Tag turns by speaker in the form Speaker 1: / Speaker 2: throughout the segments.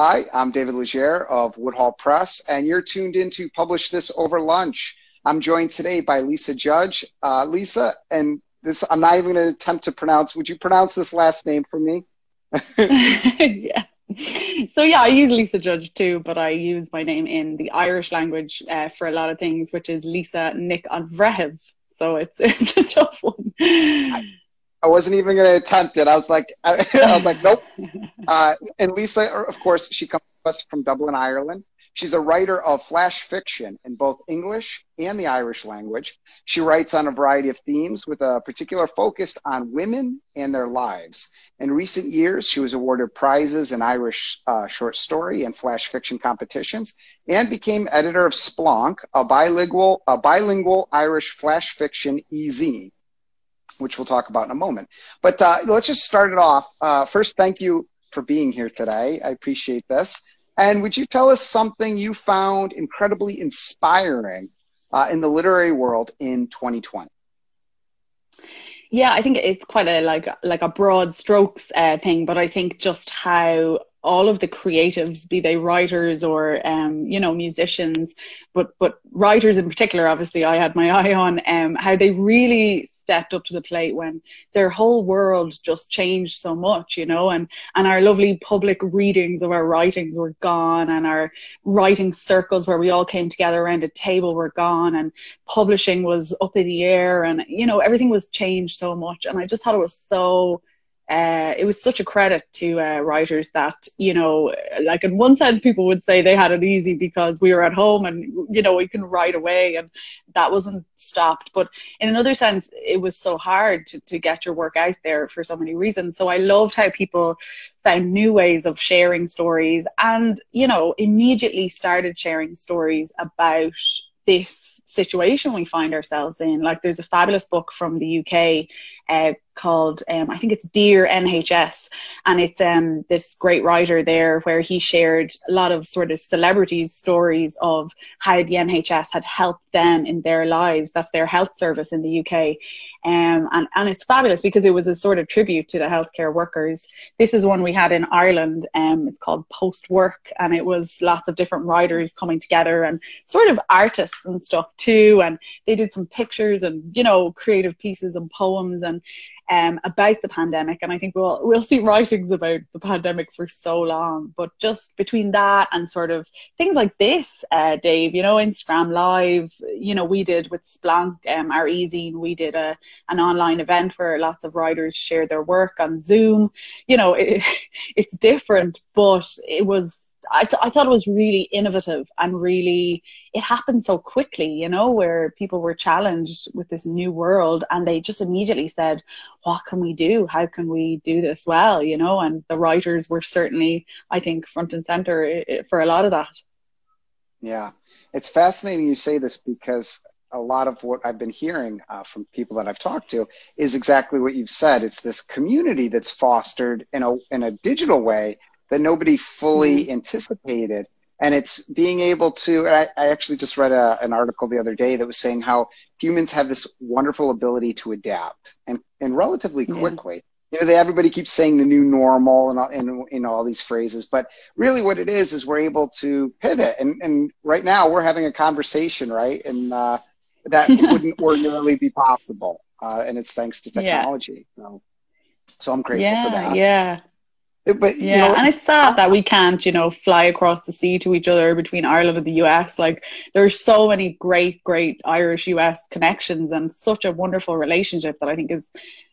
Speaker 1: Hi, I'm David Legere of Woodhall Press, and you're tuned in to Publish This Over Lunch. I'm joined today by Lisa Judge. Uh, Lisa, and this I'm not even going to attempt to pronounce. Would you pronounce this last name for me?
Speaker 2: yeah. So yeah, I use Lisa Judge too, but I use my name in the Irish language uh, for a lot of things, which is Lisa Nick Vrehev. So it's it's a tough one.
Speaker 1: I, I wasn't even going to attempt it. I was like, I, I was like, nope. Uh, and Lisa, of course, she comes to us from Dublin, Ireland. She's a writer of flash fiction in both English and the Irish language. She writes on a variety of themes with a particular focus on women and their lives. In recent years, she was awarded prizes in Irish uh, short story and flash fiction competitions and became editor of Splonk, a bilingual, a bilingual Irish flash fiction e-zine which we'll talk about in a moment. But uh, let's just start it off. Uh, first, thank you for being here today. I appreciate this. And would you tell us something you found incredibly inspiring uh, in the literary world in 2020?
Speaker 2: Yeah, I think it's quite a like like a broad strokes uh, thing, but I think just how all of the creatives, be they writers or um, you know musicians, but but writers in particular, obviously, I had my eye on um, how they really stepped up to the plate when their whole world just changed so much, you know, and and our lovely public readings of our writings were gone, and our writing circles where we all came together around a table were gone, and publishing was up in the air, and you know everything was changed so much, and I just thought it was so uh, it was such a credit to uh, writers that you know like in one sense people would say they had it easy because we were at home and you know we can write away and that wasn't stopped. But in another sense it was so hard to, to get your work out there for so many reasons. So i loved how people found new ways of sharing stories and you know immediately started sharing stories about this situation we find ourselves in. Like there's a fabulous book from the uk uh, called um, I think it's Dear NHS, and it's um, this great writer there where he shared a lot of sort of celebrities' stories of how the NHS had helped them in their lives. That's their health service in the UK. Um, and, and it's fabulous because it was a sort of tribute to the healthcare workers. This is one we had in Ireland. Um, it's called Post Work, and it was lots of different writers coming together and sort of artists and stuff too. And they did some pictures and you know creative pieces and poems and um, about the pandemic, and I think we'll we'll see writings about the pandemic for so long. But just between that and sort of things like this, uh, Dave, you know, Instagram Live, you know, we did with Splonk, um, our easy, we did a an online event where lots of writers shared their work on Zoom. You know, it, it's different, but it was I, th- I thought it was really innovative and really it happened so quickly you know where people were challenged with this new world and they just immediately said what can we do? How can we do this well? you know and the writers were certainly i think front and center for a lot of that.
Speaker 1: Yeah. It's fascinating you say this because a lot of what I've been hearing uh, from people that I've talked to is exactly what you've said. It's this community that's fostered in a in a digital way that nobody fully mm-hmm. anticipated. And it's being able to, I, I, actually just read a, an article the other day that was saying how humans have this wonderful ability to adapt and, and relatively quickly. Yeah. You know, they, everybody keeps saying the new normal and, and you know all these phrases, but really what it is is we're able to pivot. And, and right now we're having a conversation, right? And uh, that wouldn't ordinarily be possible. Uh, and it's thanks to technology. Yeah. So, so I'm grateful
Speaker 2: yeah,
Speaker 1: for that.
Speaker 2: Yeah, but yeah, you know, and it's sad that we can't, you know, fly across the sea to each other between Ireland and the US. Like there's so many great, great Irish US connections and such a wonderful relationship that I think is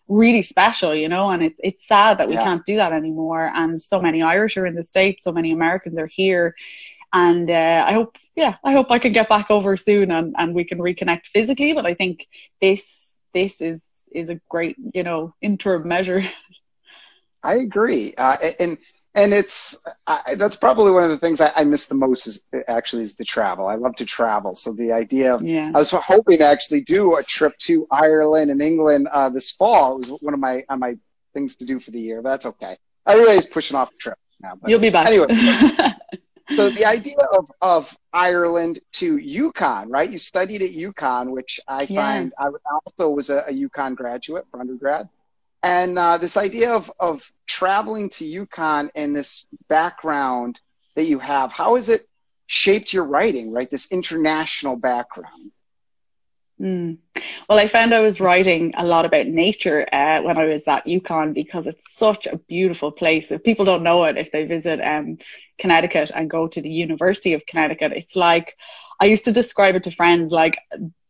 Speaker 2: really special, you know, and it, it's sad that we yeah. can't do that anymore. And so many Irish are in the States, so many Americans are here. And uh, I hope, yeah, I hope I can get back over soon and, and we can reconnect physically. But I think this this is is a great, you know, interim measure.
Speaker 1: I agree, uh, and and it's I, that's probably one of the things I, I, miss the most is actually is the travel. I love to travel, so the idea of yeah. I was hoping to actually do a trip to Ireland and England uh, this fall. It was one of my on my things to do for the year, but that's okay. I Everybody's pushing off a trip now.
Speaker 2: You'll be back
Speaker 1: anyway. so the idea of of Ireland to UConn, right? You studied at UConn, which I yeah. find I also was a, a UConn graduate for undergrad. And uh, this idea of, of traveling to UConn and this background that you have, how has it shaped your writing, right? This international background.
Speaker 2: Mm. Well, I found I was writing a lot about nature uh, when I was at UConn because it's such a beautiful place. If people don't know it, if they visit um, Connecticut and go to the University of Connecticut, it's like I used to describe it to friends like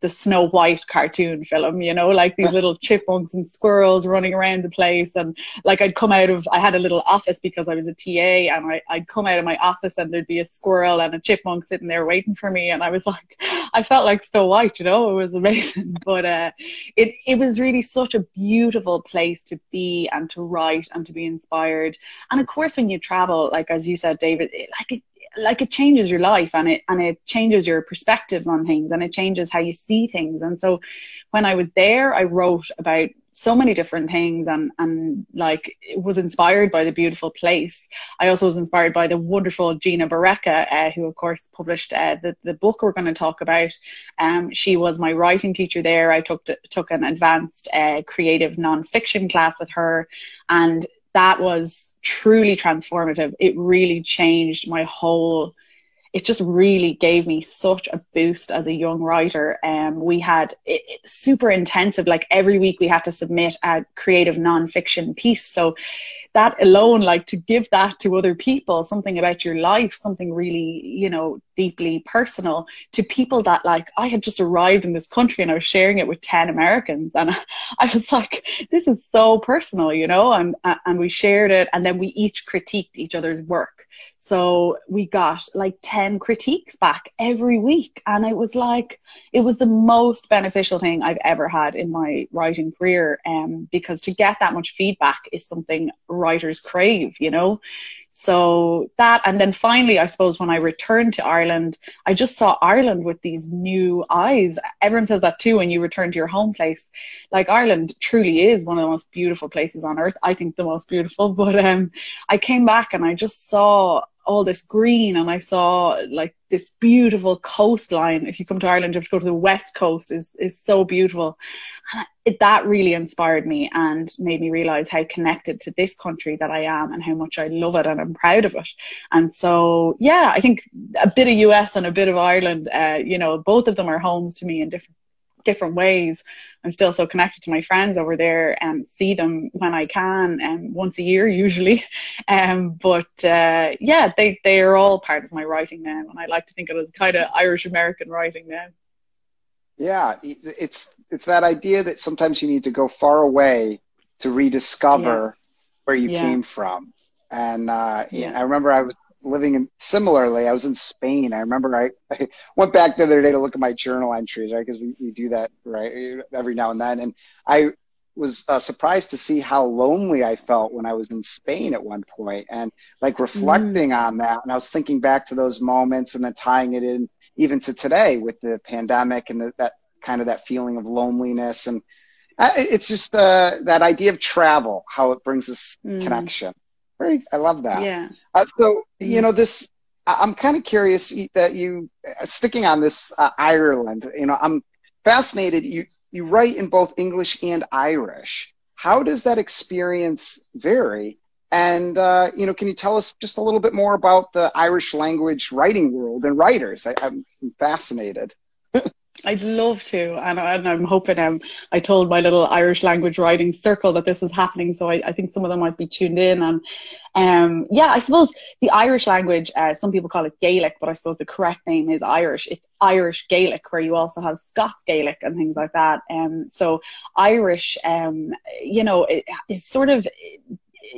Speaker 2: the Snow White cartoon film, you know, like these little chipmunks and squirrels running around the place. And like I'd come out of, I had a little office because I was a TA and I, I'd come out of my office and there'd be a squirrel and a chipmunk sitting there waiting for me. And I was like, I felt like Snow White, you know, it was amazing. But uh, it, it was really such a beautiful place to be and to write and to be inspired. And of course, when you travel, like as you said, David, it, like it, like it changes your life and it and it changes your perspectives on things and it changes how you see things. And so when i was there i wrote about so many different things and and like was inspired by the beautiful place. I also was inspired by the wonderful gina barreca uh, who of course published uh, the, the book we're going to talk about. Um, she was my writing teacher there. I took took an advanced uh, creative nonfiction class with her and that was truly transformative. It really changed my whole it just really gave me such a boost as a young writer. Um, we had it, it, super intensive, like every week we had to submit a creative nonfiction piece. So that alone, like to give that to other people, something about your life, something really, you know, deeply personal to people that like I had just arrived in this country and I was sharing it with 10 Americans. And I was like, this is so personal, you know, and, and we shared it and then we each critiqued each other's work. So we got like 10 critiques back every week. And it was like, it was the most beneficial thing I've ever had in my writing career. Um, because to get that much feedback is something writers crave, you know? So that, and then finally, I suppose when I returned to Ireland, I just saw Ireland with these new eyes. Everyone says that too when you return to your home place. Like Ireland truly is one of the most beautiful places on earth. I think the most beautiful. But um, I came back and I just saw all this green and I saw like this beautiful coastline. If you come to Ireland, you have to go to the west coast. is is so beautiful, and it, that really inspired me and made me realize how connected to this country that I am and how much I love it and I'm proud of it. And so, yeah, I think a bit of US and a bit of Ireland. Uh, you know, both of them are homes to me in different different ways. I'm still so connected to my friends over there and see them when I can, and um, once a year usually. Um, but uh, yeah, they they are all part of my writing now, and I like to think of it as kind of Irish American writing now.
Speaker 1: Yeah, it's it's that idea that sometimes you need to go far away to rediscover yeah. where you yeah. came from. And uh, yeah. I remember I was living in similarly. I was in Spain. I remember I, I went back the other day to look at my journal entries, right? Because we, we do that right every now and then. And I was uh, surprised to see how lonely I felt when I was in Spain at one point, and like reflecting mm. on that. And I was thinking back to those moments, and then tying it in even to today with the pandemic and the, that kind of that feeling of loneliness and it's just uh, that idea of travel, how it brings us mm. connection. Very, I love that.
Speaker 2: Yeah.
Speaker 1: Uh, so mm. you know this. I'm kind of curious that you uh, sticking on this uh, Ireland. You know, I'm fascinated. You you write in both English and Irish. How does that experience vary? And uh, you know, can you tell us just a little bit more about the Irish language writing world and writers? I, I'm fascinated.
Speaker 2: I'd love to, and, and I'm hoping um, I told my little Irish language writing circle that this was happening, so I, I think some of them might be tuned in. And um, yeah, I suppose the Irish language, uh, some people call it Gaelic, but I suppose the correct name is Irish. It's Irish Gaelic, where you also have Scots Gaelic and things like that. Um, so Irish, um, you know, is sort of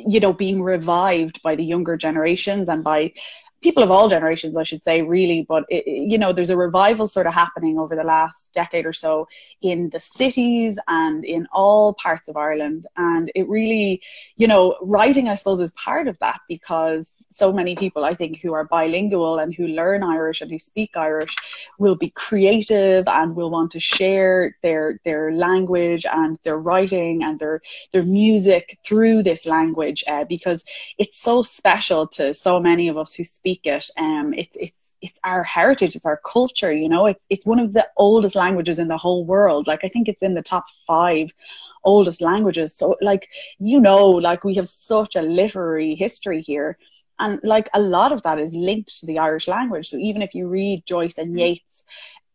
Speaker 2: you know being revived by the younger generations and by people of all generations, I should say, really. But it, you know, there's a revival sort of happening over the last decade or so in the cities and in all parts of Ireland, and it really, you know, writing, I suppose, is part of that because so many people, I think, who are bilingual and who learn Irish and who speak Irish will be creative and will want to share their their language and their writing and their their music through this language uh, because it's so special to so many of us who speak speak it. Um, it's it's it's our heritage, it's our culture. You know, it's it's one of the oldest languages in the whole world. Like I think it's in the top five oldest languages. So like you know, like we have such a literary history here. and like a lot of that is linked to the Irish language. So even if you read Joyce and Yeats,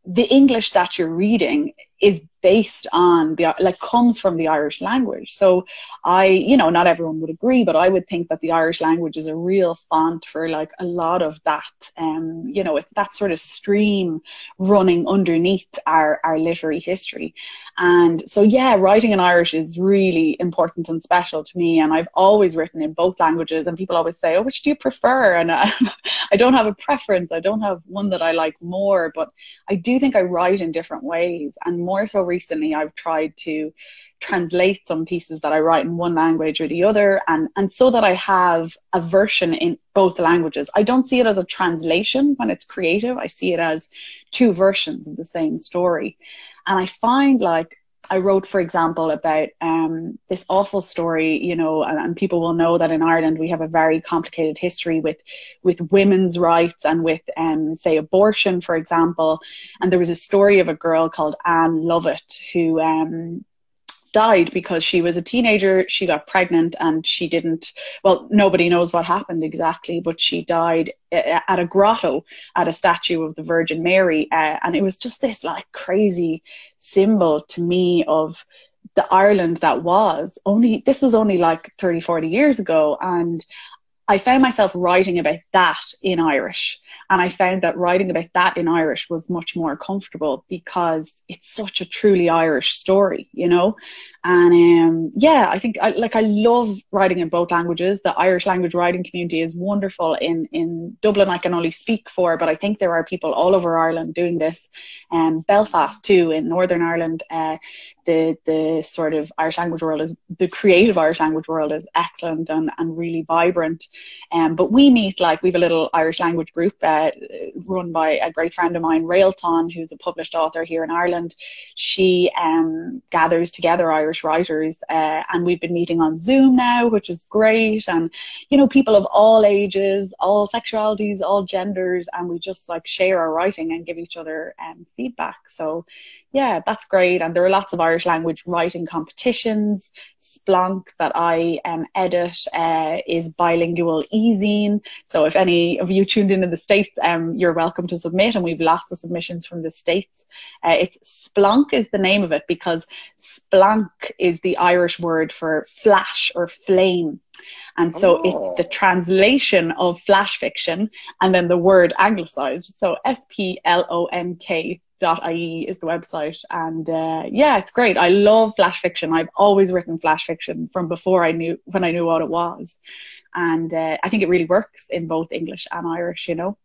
Speaker 2: the English that you're reading is based on the like comes from the Irish language. So I, you know, not everyone would agree, but I would think that the Irish language is a real font for like a lot of that. Um, you know, it's that sort of stream running underneath our our literary history. And so yeah, writing in Irish is really important and special to me. And I've always written in both languages. And people always say, "Oh, which do you prefer?" And I, I don't have a preference. I don't have one that I like more, but I do think I write in different ways and more more so recently, I've tried to translate some pieces that I write in one language or the other, and, and so that I have a version in both languages. I don't see it as a translation when it's creative, I see it as two versions of the same story. And I find like I wrote, for example, about um, this awful story, you know, and, and, people will know that in Ireland we have a very complicated history with with women's rights and with, um, say, abortion, for example. And there was a story of a girl called Ann Lovett who um, died because she was a teenager. She got pregnant and she didn't, well, nobody knows what happened exactly, but she died uh, at a grotto at a statue of the Virgin Mary. Uh, and it was just this like crazy symbol to me of the Ireland that was only, this was only like 30, 40 years ago. And I found myself writing about that in Irish. And I found that writing about that in Irish was much more comfortable because it's such a truly Irish story, you know? And um, yeah, I think I, like I love writing in both languages. The Irish language writing community is wonderful in in Dublin. I can only speak for, but I think there are people all over Ireland doing this. And um, Belfast too, in Northern Ireland, uh, the the sort of Irish language world is the creative Irish language world is excellent and, and really vibrant. Um, but we meet like we have a little Irish language group uh, run by a great friend of mine, Réaltán, who's a published author here in Ireland. She um, gathers together Irish writers, uh, and we've been meeting on Zoom now, which is great. And you know, people of all ages, all sexualities, all genders, and we just like share our writing and give each other um, feedback. So yeah, that's great. And there are lots of Irish language writing competitions. Splonk that I um, edit uh, is bilingual ezine. So if any of you tuned in in the States, um, you're welcome to submit. And we've lots of submissions from the States. Uh, it's Splonk is the name of it because splanc is the Irish word for flash or flame. And so oh. it's the translation of flash fiction and then the word anglicized. So S P L O N K ie is the website. And uh, yeah it's great. I love flash fiction. I've always written flash fiction from before i knew when i knew what it was. And uh, i think it really works in both english and irish you know?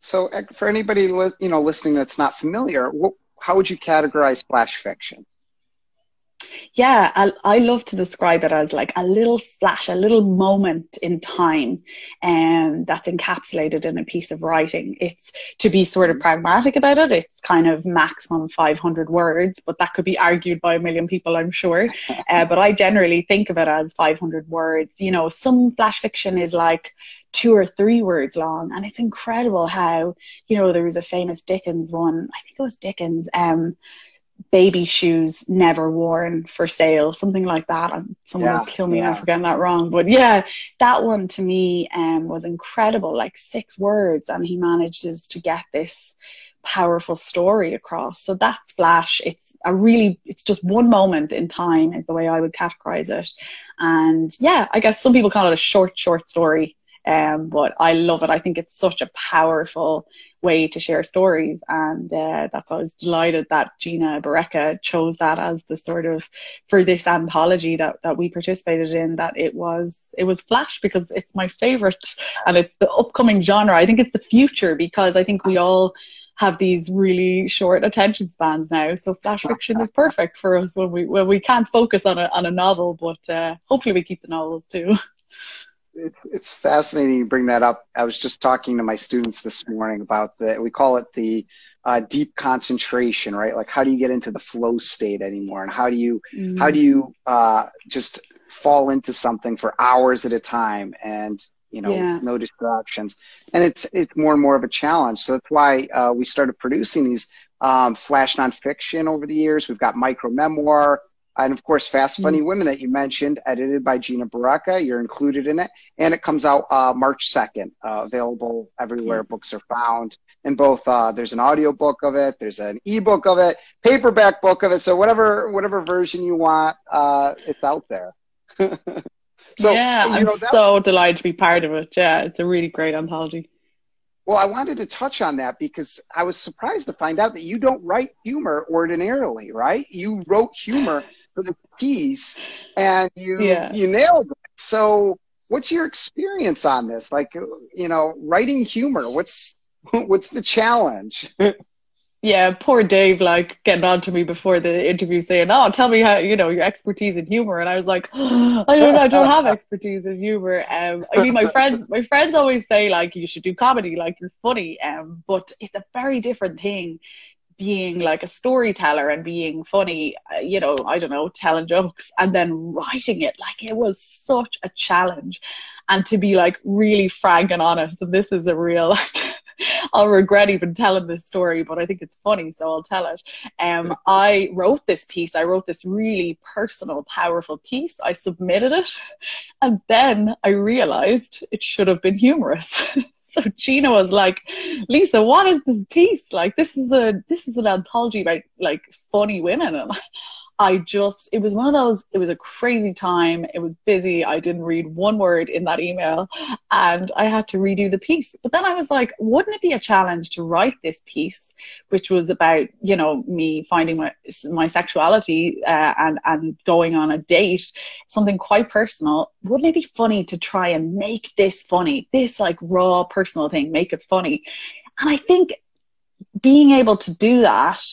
Speaker 1: So uh, for anybody you know listening that's not familiar what, how would you categorize flash fiction
Speaker 2: yeah, I, I, love to describe it as like a little flash, a little moment in time um, that's encapsulated in a piece of writing. It's to be sort of pragmatic about it, it's kind of maximum 500 words, but that could be argued by a million people, I'm sure. Uh, but I generally think of it as 500 words. You know, some flash fiction is like two or three words long. And it's incredible how, you know, there was a famous Dickens one, I think it was Dickens, um, baby shoes never worn for sale, something like that. And someone yeah, will kill me yeah. for getting that wrong. But yeah, that one to me um, was incredible, like six words, and he manages to get this powerful story across. So that's Flash. It's a really, it's just one moment in time, is the way I would categorize it. And yeah, I guess some people call it a short, short story. Um, but I love it. I think it's such a powerful way to share stories, and uh, that's I was delighted that Gina Barreca chose that as the sort of for this anthology that that we participated in. That it was it was Flash because it's my favorite, and it's the upcoming genre. I think it's the future because I think we all have these really short attention spans now. So flash fiction is perfect for us when we when we can't focus on a on a novel, but uh, hopefully we keep the novels too.
Speaker 1: it, it's fascinating you bring that up. I was just talking to my students this morning about the, we call it the uh, deep concentration, right? Like how do you get into the flow state anymore? And how do you, mm. how do you uh, just fall into something for hours at a time and, you know, yeah. no distractions. And it's, it's more and more of a challenge. So that's why uh, we started producing these um, flash nonfiction over the years. We've got micro memoir, and of course, Fast Funny mm-hmm. Women that you mentioned, edited by Gina Barreca, You're included in it, and it comes out uh, March second, uh, available everywhere mm-hmm. books are found. And both uh, there's an audio book of it, there's an ebook of it, paperback book of it. So whatever whatever version you want, uh, it's out there.
Speaker 2: so yeah, I'm know, that, so delighted to be part of it. Yeah, it's a really great anthology.
Speaker 1: Well, I wanted to touch on that because I was surprised to find out that you don't write humor ordinarily, right? You wrote humor for the piece and you yeah. you nailed it. So, what's your experience on this? Like, you know, writing humor. What's what's the challenge?
Speaker 2: yeah, poor Dave, like getting on to me before the interview saying, Oh, tell me how, you know, your expertise in humor. And I was like, oh, I don't I don't have expertise in humor. Um, I mean, my friends, my friends always say like, you should do comedy, like you're funny. Um, but it's a very different thing being like a storyteller and being funny, uh, you know, I don't know, telling jokes and then writing it. Like it was such a challenge. And to be like really frank and honest, and this is a real, like, I'll regret even telling this story, but I think it's funny, so I'll tell it. Um, I wrote this piece. I wrote this really personal, powerful piece. I submitted it, and then I realized it should have been humorous. so Gina was like, Lisa, what is this piece? Like, this is a this is an anthology about like funny women, and I just, it was one of those, it was a crazy time. It was busy. I didn't read one word in that email and I had to redo the piece. But then I was like, wouldn't it be a challenge to write this piece, which was about, you know, me finding my, my sexuality uh, and, and going on a date, something quite personal. Wouldn't it be funny to try and make this funny, this like raw personal thing, make it funny? And I think being able to do that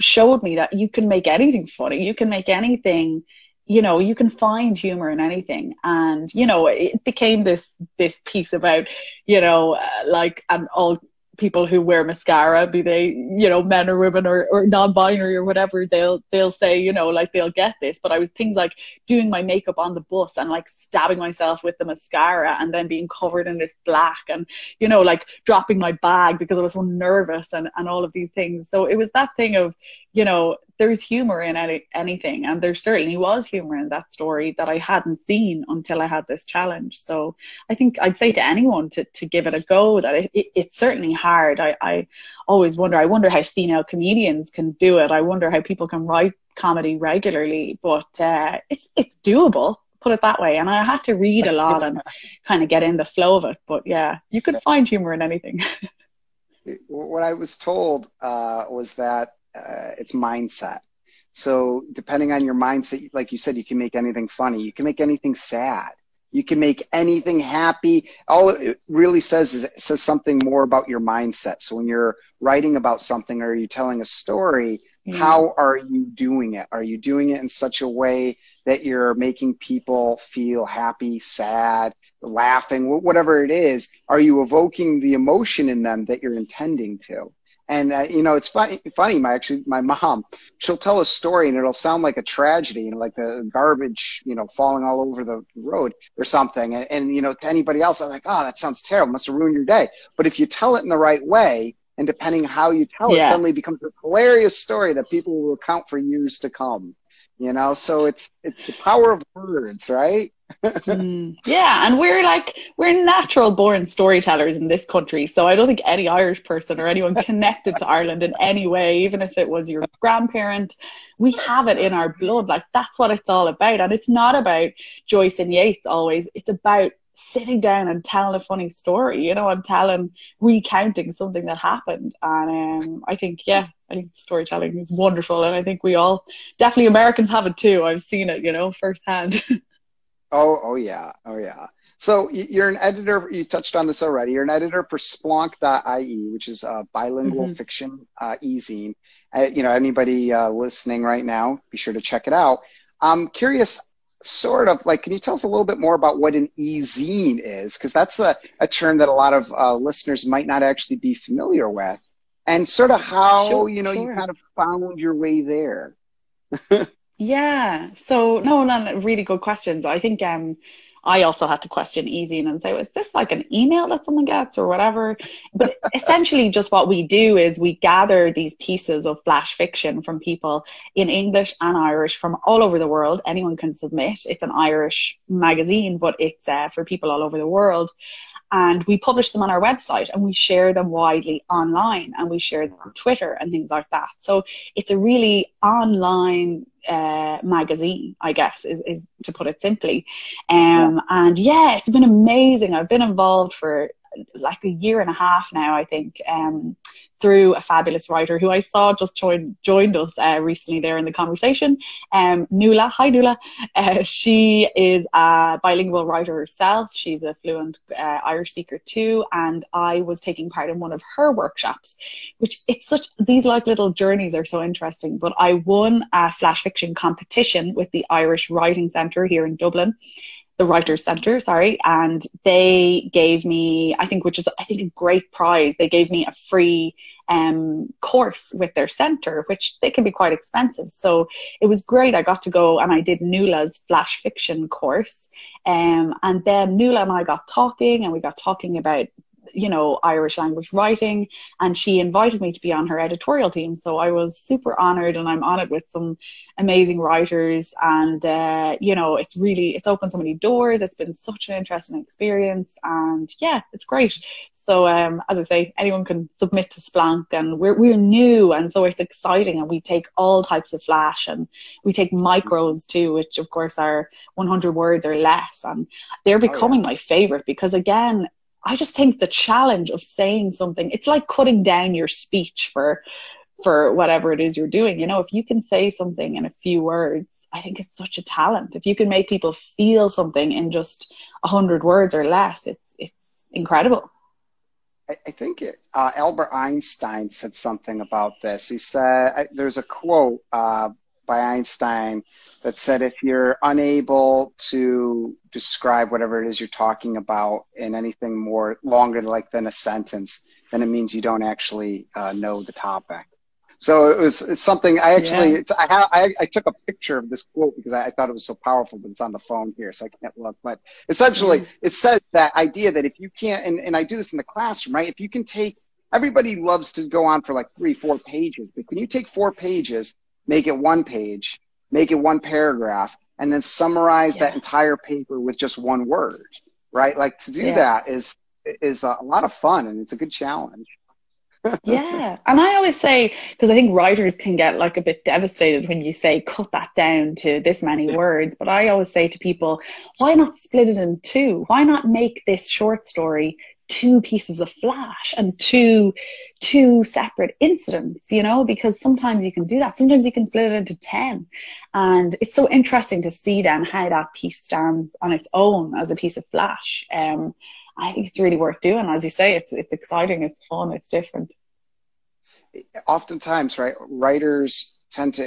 Speaker 2: showed me that you can make anything funny. You can make anything, you know, you can find humor in anything. And, you know, it became this, this piece about, you know, uh, like, an all people who wear mascara, be they, you know, men or women or, or non-binary or whatever, they'll, they'll say, you know, like they'll get this. But I was things like doing my makeup on the bus and like stabbing myself with the mascara and then being covered in this black and, you know, like dropping my bag because I was so nervous and, and all of these things. So it was that thing of, you know, there's humor in any, anything. And there certainly was humor in that story that I hadn't seen until I had this challenge. So I think I'd say to anyone to, to give it a go that it, it, it's certainly hard. I, I always wonder, I wonder how female comedians can do it. I wonder how people can write comedy regularly, but uh, it's, it's doable put it that way. And I had to read a lot and kind of get in the flow of it. But yeah, you could find humor in anything.
Speaker 1: what I was told uh, was that uh, it's mindset. So depending on your mindset, like you said, you can make anything funny. You can make anything sad. You can make anything happy. All it really says is it says something more about your mindset. So when you're writing about something or you're telling a story, mm. how are you doing it? Are you doing it in such a way that you're making people feel happy, sad, laughing, whatever it is? Are you evoking the emotion in them that you're intending to? And uh, you know, it's funny. Funny, my actually, my mom, she'll tell a story, and it'll sound like a tragedy, you know, like the garbage, you know, falling all over the road or something. And, and you know, to anybody else, I'm like, oh, that sounds terrible. Must have ruined your day. But if you tell it in the right way, and depending how you tell yeah. it, suddenly becomes a hilarious story that people will recount for years to come. You know, so it's it's the power of words, right?
Speaker 2: Mm, yeah, and we're like we're natural born storytellers in this country. So I don't think any Irish person or anyone connected to Ireland in any way, even if it was your grandparent, we have it in our blood. Like that's what it's all about. And it's not about Joyce and Yeats always. It's about sitting down and telling a funny story, you know, and telling recounting something that happened. And um, I think, yeah, I think storytelling is wonderful, and I think we all definitely Americans have it too. I've seen it, you know, firsthand.
Speaker 1: Oh, oh yeah, oh yeah. So you're an editor. You touched on this already. You're an editor for Splonk.ie, which is a bilingual mm-hmm. fiction uh, e-zine. Uh, you know, anybody uh, listening right now, be sure to check it out. I'm curious, sort of like, can you tell us a little bit more about what an e-zine is? Because that's a, a term that a lot of uh, listeners might not actually be familiar with, and sort of how sure, you know sure. you kind of found your way there.
Speaker 2: Yeah. So no, no, really good questions. I think um I also had to question Ezine and say, "Was this like an email that someone gets or whatever?" But essentially, just what we do is we gather these pieces of flash fiction from people in English and Irish from all over the world. Anyone can submit. It's an Irish magazine, but it's uh, for people all over the world and we publish them on our website and we share them widely online and we share them on Twitter and things like that. So it's a really online uh, magazine, I guess, is, is to put it simply. Um, yeah. And yeah, it's been amazing. I've been involved for like a year and a half now, I think, um, through a fabulous writer who I saw just joined joined us uh, recently there in the conversation. Um, Nuala, hi Nuala. Uh, she is a bilingual writer herself. She's a fluent uh, Irish speaker too, and I was taking part in one of her workshops, which it's such these like little journeys are so interesting. But I won a flash fiction competition with the Irish Writing Centre here in Dublin the Writers Center, sorry, and they gave me, I think, which is I think a great prize. They gave me a free um, course with their center, which they can be quite expensive. So it was great. I got to go and I did Nuala's flash fiction course, um, and then Nuala and I got talking, and we got talking about you know, Irish language writing, and she invited me to be on her editorial team. So I was super honored, and I'm on it with some amazing writers. And uh, you know, it's really it's opened so many doors. It's been such an interesting experience, and yeah, it's great. So um, as I say, anyone can submit to Splonk, and we're we're new, and so it's exciting. And we take all types of flash, and we take micros too, which of course are 100 words or less, and they're becoming oh, yeah. my favorite because again I just think the challenge of saying something, it's like cutting down your speech for for whatever it is you're doing. You know, if you can say something in a few words, I think it's such a talent. If you can make people feel something in just a hundred words or less, it's it's incredible.
Speaker 1: I, think it, uh, Albert Einstein said something about this. He said I, there's a quote uh, by Einstein that said if you're unable to describe whatever it is you're talking about in anything more longer like than a sentence, then it means you don't actually uh, know the topic. So it was something I actually yeah. I, I, I took a picture of this quote because I, I, thought it was so powerful, but it's on the phone here, so I can't look. But essentially, mm-hmm. it says that idea that if you can't, and, and I do this in the classroom, right? If you can take everybody loves to go on for like three, four pages, but can you take four pages make it one page, make it one paragraph, and then summarize yeah. that entire paper with just one word, right? Like to do yeah. that is is a lot of fun and it's a good challenge.
Speaker 2: yeah. And I always say, because I think writers can get like a bit devastated when you say, cut that down to this many words. But I always say to people, why not split it in two? Why not make this short story two pieces of flash and two two separate incidents you know because sometimes you can do that. Sometimes you can split it into 10 and it's so interesting to see then how that piece stands on its own as a piece of flash. Um i think it's really worth doing. As you say it's it's exciting. It's fun. It's different.
Speaker 1: Oftentimes right writers tend to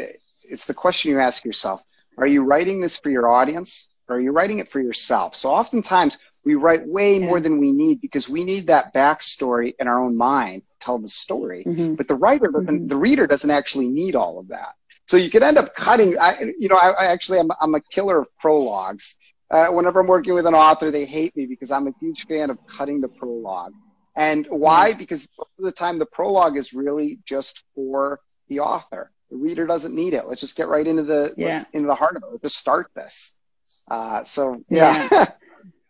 Speaker 1: it's the question you ask yourself. Are you writing this for your audience? Or are you writing it for yourself? So oftentimes we write way more than we need because we need that backstory in our own mind to tell the story. Mm-hmm. But the writer doesn't, mm-hmm. the reader doesn't actually need all of that. So you could end up cutting. I, you know, I, I actually I'm, I'm a killer of prologues. Uh, whenever I'm working with an author, they hate me because I'm a huge fan of cutting the prologue. And why? Mm-hmm. Because most of the time the prologue is really just for the author. The reader doesn't need it. Let's just get right into the yeah. into the heart of it. Let's just start this. Uh, so yeah. yeah.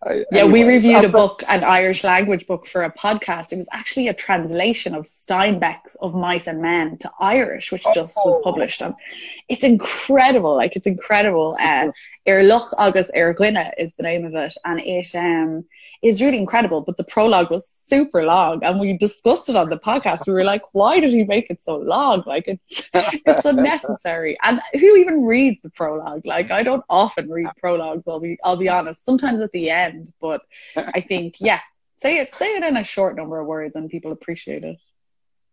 Speaker 2: yeah, anyways, we reviewed a book, an Irish language book for a podcast. It was actually a translation of Steinbeck's Of Mice and Men to Irish, which just oh. was published. And it's incredible. Like, it's incredible. Uh, Ir Luch Agus is the name of it. And it, um, is really incredible. But the prologue was super long, and we discussed it on the podcast. We were like, "Why did he make it so long? Like it's it's unnecessary." And who even reads the prologue? Like I don't often read prologues. I'll be I'll be honest. Sometimes at the end, but I think yeah, say it say it in a short number of words, and people appreciate it.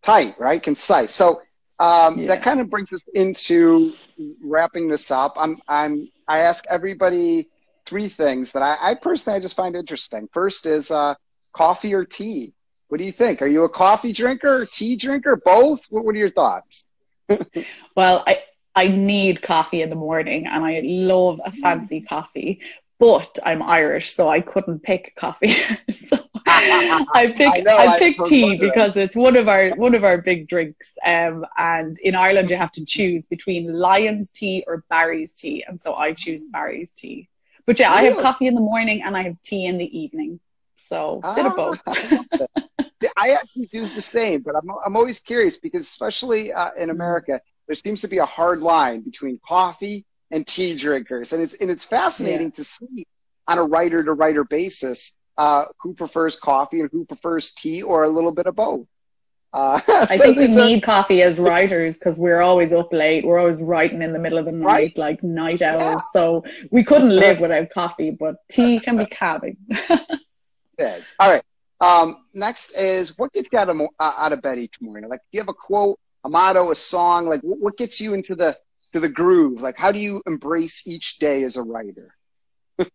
Speaker 1: Tight, right? Concise. So. Um, yeah. That kind of brings us into wrapping this up. I'm, I'm, I ask everybody three things that I, I personally I just find interesting. First is uh, coffee or tea. What do you think? Are you a coffee drinker, tea drinker, both? What, what are your thoughts?
Speaker 2: well, I I need coffee in the morning, and I love a fancy coffee. but I'm Irish, so I couldn't pick coffee. so I pick I, know, I pick I tea because it's one of our one of our big drinks. Um, and in Ireland, you have to choose between Lyons tea or Barry's tea, and so I choose Barry's tea. But yeah, really? I have coffee in the morning and I have tea in the evening. So a bit of both.
Speaker 1: Ah, I actually do the same, but I'm I'm always curious because especially uh, in America, there seems to be a hard line between coffee and tea drinkers, and it's and it's fascinating yeah. to see on a writer to writer basis uh, who prefers coffee and who prefers tea, or a little bit of both.
Speaker 2: Uh, I think we need coffee as writers because we're always up late. We're always writing in the middle of the night, right. like night owls. Yeah. So we couldn't live without coffee, but tea can be calming.
Speaker 1: Yes. All right. Um, next is what gets you out of, uh, out of bed each morning? Like, do you have a quote, a motto, a song? Like, what, what gets you into the to the groove? Like, how do you embrace each day as a writer?
Speaker 2: as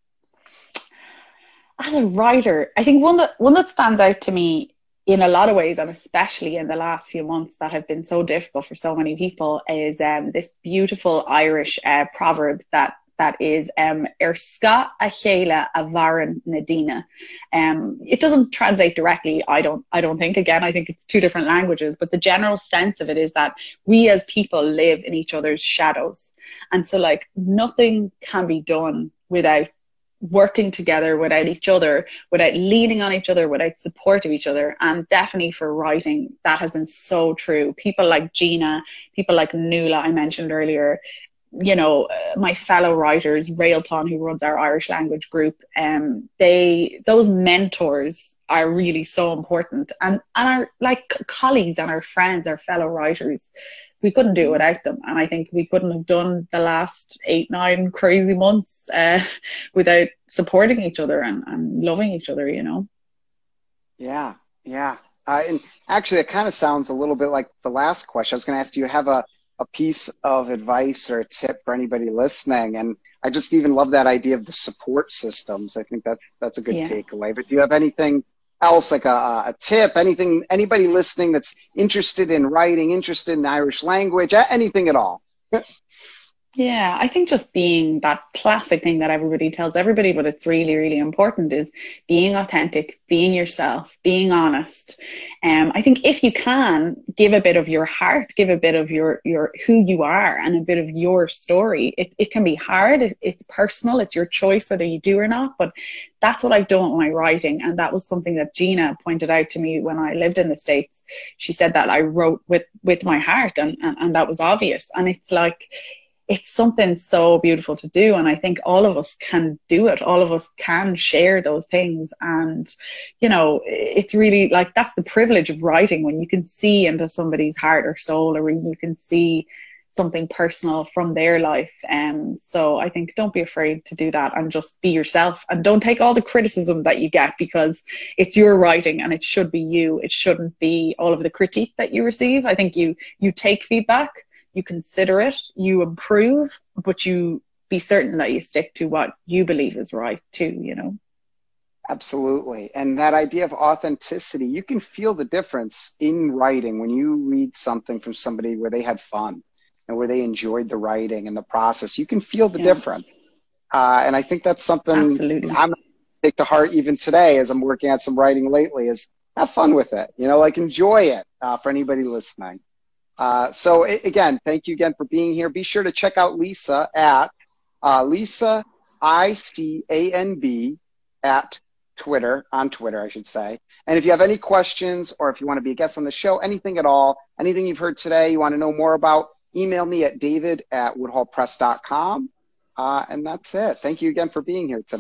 Speaker 2: a writer, I think one that one that stands out to me in a lot of ways, and especially in the last few months that have been so difficult for so many people, is um, this beautiful Irish uh, proverb that that is um, Erska Achela Avaran Nadina. Um, it doesn't translate directly. I don't. I don't think. Again, I think it's two different languages, but the general sense of it is that we as people live in each other's shadows, and so like nothing can be done without working together without each other, without leaning on each other, without support of each other. And definitely for writing, that has been so true. People like Gina, people like Nuala, I mentioned earlier, you know, uh, my fellow writers, Réaltán, who runs our Irish language group, um, they, those mentors are really so important and, and our like colleagues and our friends, our fellow writers, we couldn't do it without them. And I think we couldn't have done the last eight, nine crazy months, uh, without supporting each other and, and loving each other, you know?
Speaker 1: Yeah. Yeah. Uh, and actually, it kind of sounds a little bit like the last question. I was going to ask, do you have a, a piece of advice or a tip for anybody listening. And I just even love that idea of the support systems. I think that's that's a good yeah. takeaway. But do you have anything else, like a, a tip, anything, anybody listening that's interested in writing, interested in Irish language, anything at all?
Speaker 2: Yeah, I think just being that classic thing that everybody tells everybody, but it's really, really important is being authentic, being yourself, being honest. Um, I think if you can give a bit of your heart, give a bit of your, your, who you are and a bit of your story, it, it can be hard. It, it's personal. It's your choice whether you do or not, but that's what I've done with my writing. And that was something that Gina pointed out to me when I lived in the States. She said that I wrote with, with my heart and, and, and that was obvious. And it's like, it's something so beautiful to do. And I think all of us can do it. All of us can share those things. And, you know, it's really like that's the privilege of writing when you can see into somebody's heart or soul, or you can see something personal from their life. And um, so I think don't be afraid to do that and just be yourself and don't take all the criticism that you get because it's your writing and it should be you. It shouldn't be all of the critique that you receive. I think you, you take feedback you consider it, you improve, but you be certain that you stick to what you believe is right too, you know?
Speaker 1: Absolutely. And that idea of authenticity, you can feel the difference in writing when you read something from somebody where they had fun and where they enjoyed the writing and the process. You can feel the yeah. difference. Uh, and I think that's something Absolutely. I'm take to heart even today as I'm working on some writing lately is have fun with it. You know, like enjoy it uh, for anybody listening. Uh, so again, thank you again for being here. Be sure to check out Lisa at uh, Lisa I C A N B at Twitter on Twitter, I should say. And if you have any questions or if you want to be a guest on the show, anything at all, anything you've heard today, you want to know more about, email me at david at woodhallpress.com. Uh, and that's it. Thank you again for being here today.